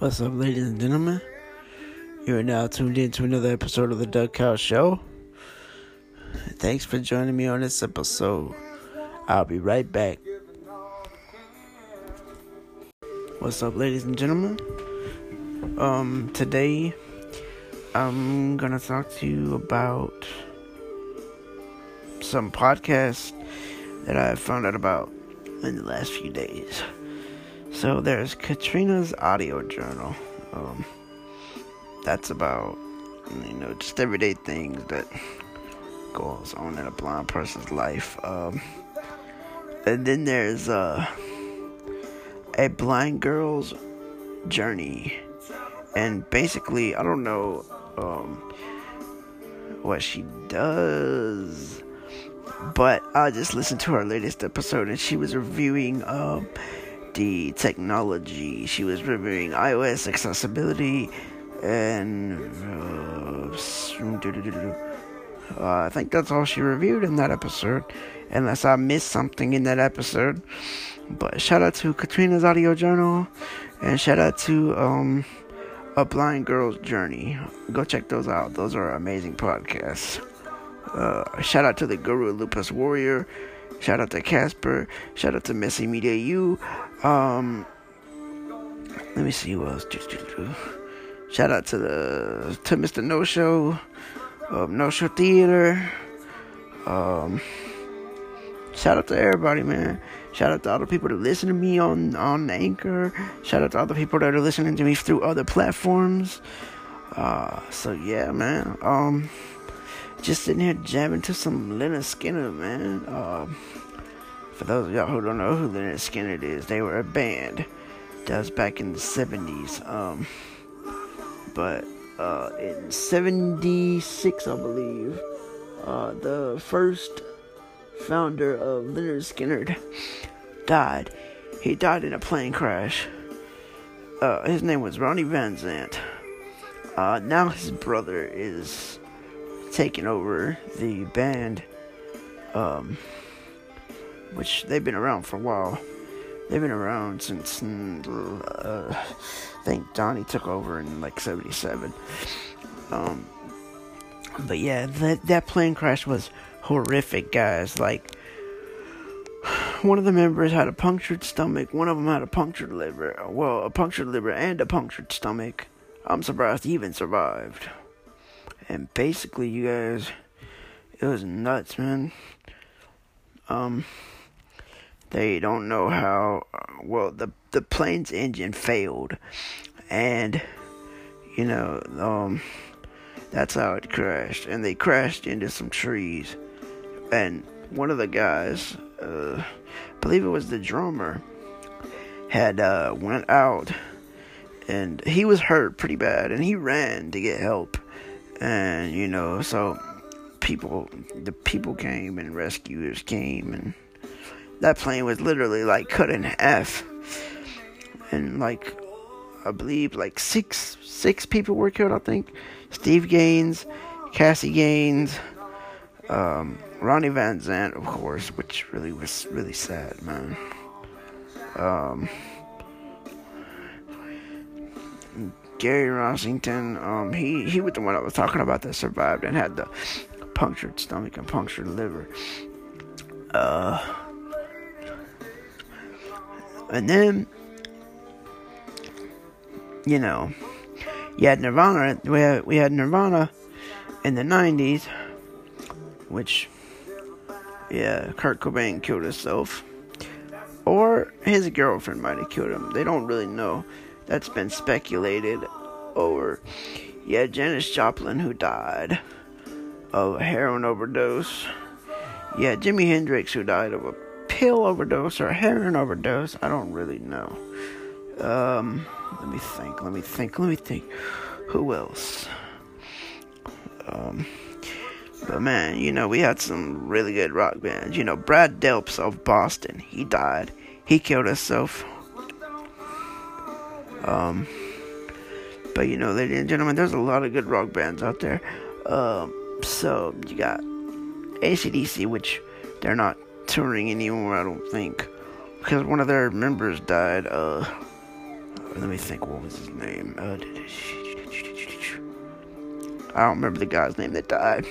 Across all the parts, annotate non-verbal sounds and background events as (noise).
What's up, ladies and gentlemen? You are now tuned in to another episode of the Doug Cow Show. Thanks for joining me on this episode. I'll be right back. What's up, ladies and gentlemen? Um, today I'm gonna talk to you about some podcasts that I found out about in the last few days. So there's Katrina's audio journal. Um, that's about you know just everyday things that goes on in a blind person's life. Um, and then there's uh, a blind girl's journey, and basically I don't know um, what she does. But I just listened to her latest episode and she was reviewing um, technology. She was reviewing iOS accessibility and uh, I think that's all she reviewed in that episode, unless I missed something in that episode. But shout out to Katrina's audio journal, and shout out to um, a blind girl's journey. Go check those out. Those are amazing podcasts. Uh, shout out to the Guru Lupus Warrior. Shout out to Casper. Shout out to Messy Media U. Um, let me see who else. Shout out to the to Mr. No Show, um, No Show Theater. Um, shout out to everybody, man. Shout out to all the people that listen to me on on Anchor. Shout out to all the people that are listening to me through other platforms. Uh, so yeah, man. Um, just sitting here jamming to some Lynyrd Skynyrd, man. Um. For those of y'all who don't know who Lynyrd Skynyrd is, they were a band that was back in the 70s. Um, but uh, in 76, I believe, uh, the first founder of Lynyrd Skynyrd died. He died in a plane crash. Uh, his name was Ronnie Van Zant. Uh, now his brother is taking over the band. Um, which they've been around for a while. They've been around since uh, I think Donnie took over in like '77. Um, but yeah, that that plane crash was horrific, guys. Like one of the members had a punctured stomach. One of them had a punctured liver. Well, a punctured liver and a punctured stomach. I'm surprised he even survived. And basically, you guys, it was nuts, man. Um they don't know how well the the plane's engine failed. And you know um that's how it crashed. And they crashed into some trees. And one of the guys uh I believe it was the drummer had uh went out. And he was hurt pretty bad. And he ran to get help and you know so people the people came and rescuers came and that plane was literally like cut in half. And like i believe like six six people were killed i think. Steve gaines cassie gaines um, ronnie van zant of course which really was really sad man. Um, gary rossington um, he, he was the one i was talking about that survived and had the punctured stomach and punctured liver uh and then, you know, you had Nirvana. We had, we had Nirvana in the 90s, which, yeah, Kurt Cobain killed himself. Or his girlfriend might have killed him. They don't really know. That's been speculated over. Yeah, Janis Joplin, who died of a heroin overdose. Yeah, Jimi Hendrix, who died of a pill overdose or a heroin overdose. I don't really know. Um, let me think. Let me think. Let me think. Who else? Um, but man, you know, we had some really good rock bands. You know, Brad Delps of Boston. He died. He killed himself. Um, but you know, ladies and gentlemen, there's a lot of good rock bands out there. Um, so you got ACDC, which they're not touring anymore, I don't think. Because one of their members died. Uh, let me think. What was his name? Uh, I don't remember the guy's name that died.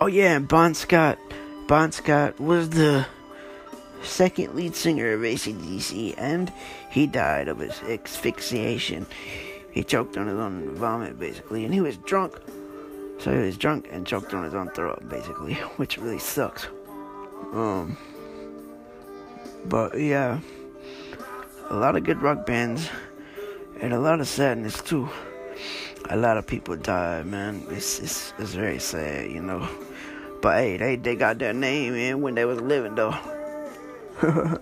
Oh yeah, Bon Scott. Bon Scott was the second lead singer of ACDC, and he died of his asphyxiation. He choked on his own vomit, basically, and he was drunk. So he was drunk and choked on his own throat, basically, (laughs) which really sucks. Um, but yeah, a lot of good rock bands, and a lot of sadness too. A lot of people died, man. It's it's, it's very sad, you know. But hey, they they got their name in when they was living though. (laughs)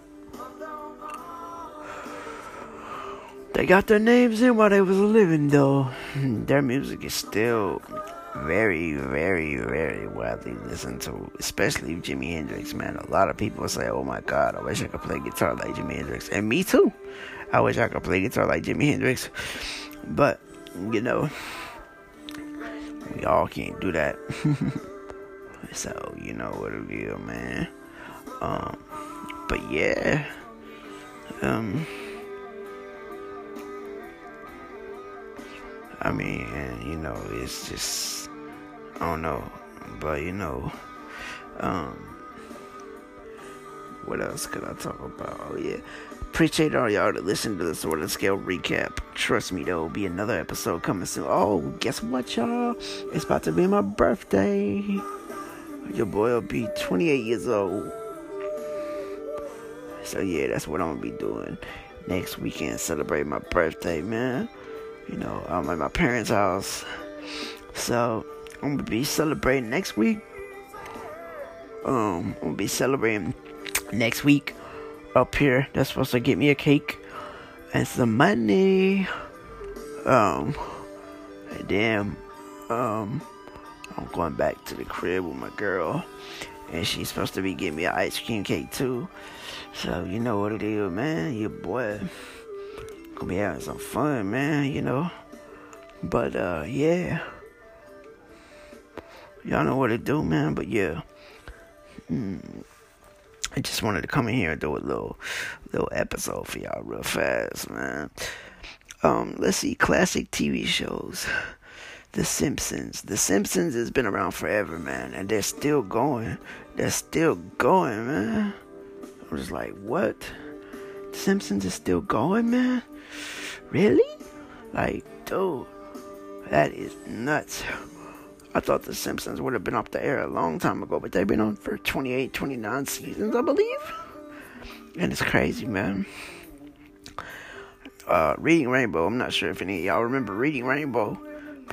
they got their names in while they was living though. (laughs) Their music is still very, very, very widely listened to, especially Jimi Hendrix, man. A lot of people say, oh my god, I wish I could play guitar like Jimi Hendrix. And me too. I wish I could play guitar like Jimi Hendrix. But, you know, we all can't do that. (laughs) so, you know what it is, man. Um, but yeah. Um, I mean, you know, it's just, I don't know, but you know, um, what else could I talk about? Oh yeah, appreciate all y'all to listen to the Sword and Scale recap. Trust me, there will be another episode coming soon. Oh, guess what, y'all? It's about to be my birthday. Your boy will be 28 years old. So yeah, that's what I'm gonna be doing next weekend. Celebrate my birthday, man you know, I'm at my parents' house. So I'm gonna be celebrating next week. Um, I'm gonna be celebrating next week up here. They're supposed to get me a cake and some money. Um, and then, um, I'm going back to the crib with my girl, and she's supposed to be getting me an ice cream cake too. So you know what it is, man. Your boy gonna be having some fun, man, you know. But uh yeah. Y'all know what to do, man, but yeah. Mm. I just wanted to come in here and do a little little episode for y'all real fast, man. Um, let's see, classic TV shows. The Simpsons. The Simpsons has been around forever, man, and they're still going. They're still going, man. I'm just like, what? The Simpsons is still going, man? Really? Like, dude, that is nuts. I thought The Simpsons would have been off the air a long time ago, but they've been on for 28, 29 seasons, I believe. And it's crazy, man. Uh, Reading Rainbow, I'm not sure if any of y'all remember Reading Rainbow,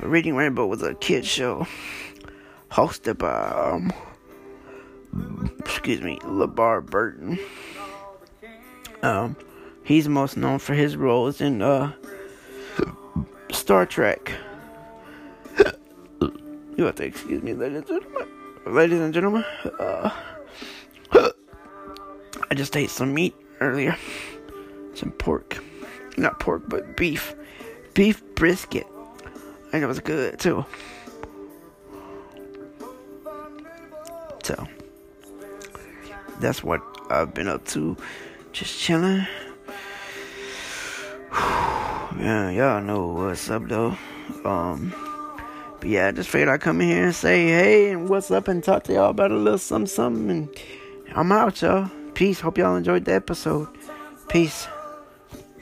Reading Rainbow was a kid show hosted by, um, excuse me, LeVar Burton. Um, He's most known for his roles in uh, Star Trek. you have to excuse me, ladies and gentlemen. Ladies and gentlemen, uh, I just ate some meat earlier. Some pork. Not pork, but beef. Beef brisket. And it was good too. So, that's what I've been up to. Just chilling. (sighs) yeah, y'all know what's up though. Um, but yeah, I just figured I'd come in here and say hey and what's up and talk to y'all about a little something, something. And I'm out, y'all. Peace. Hope y'all enjoyed the episode. Peace.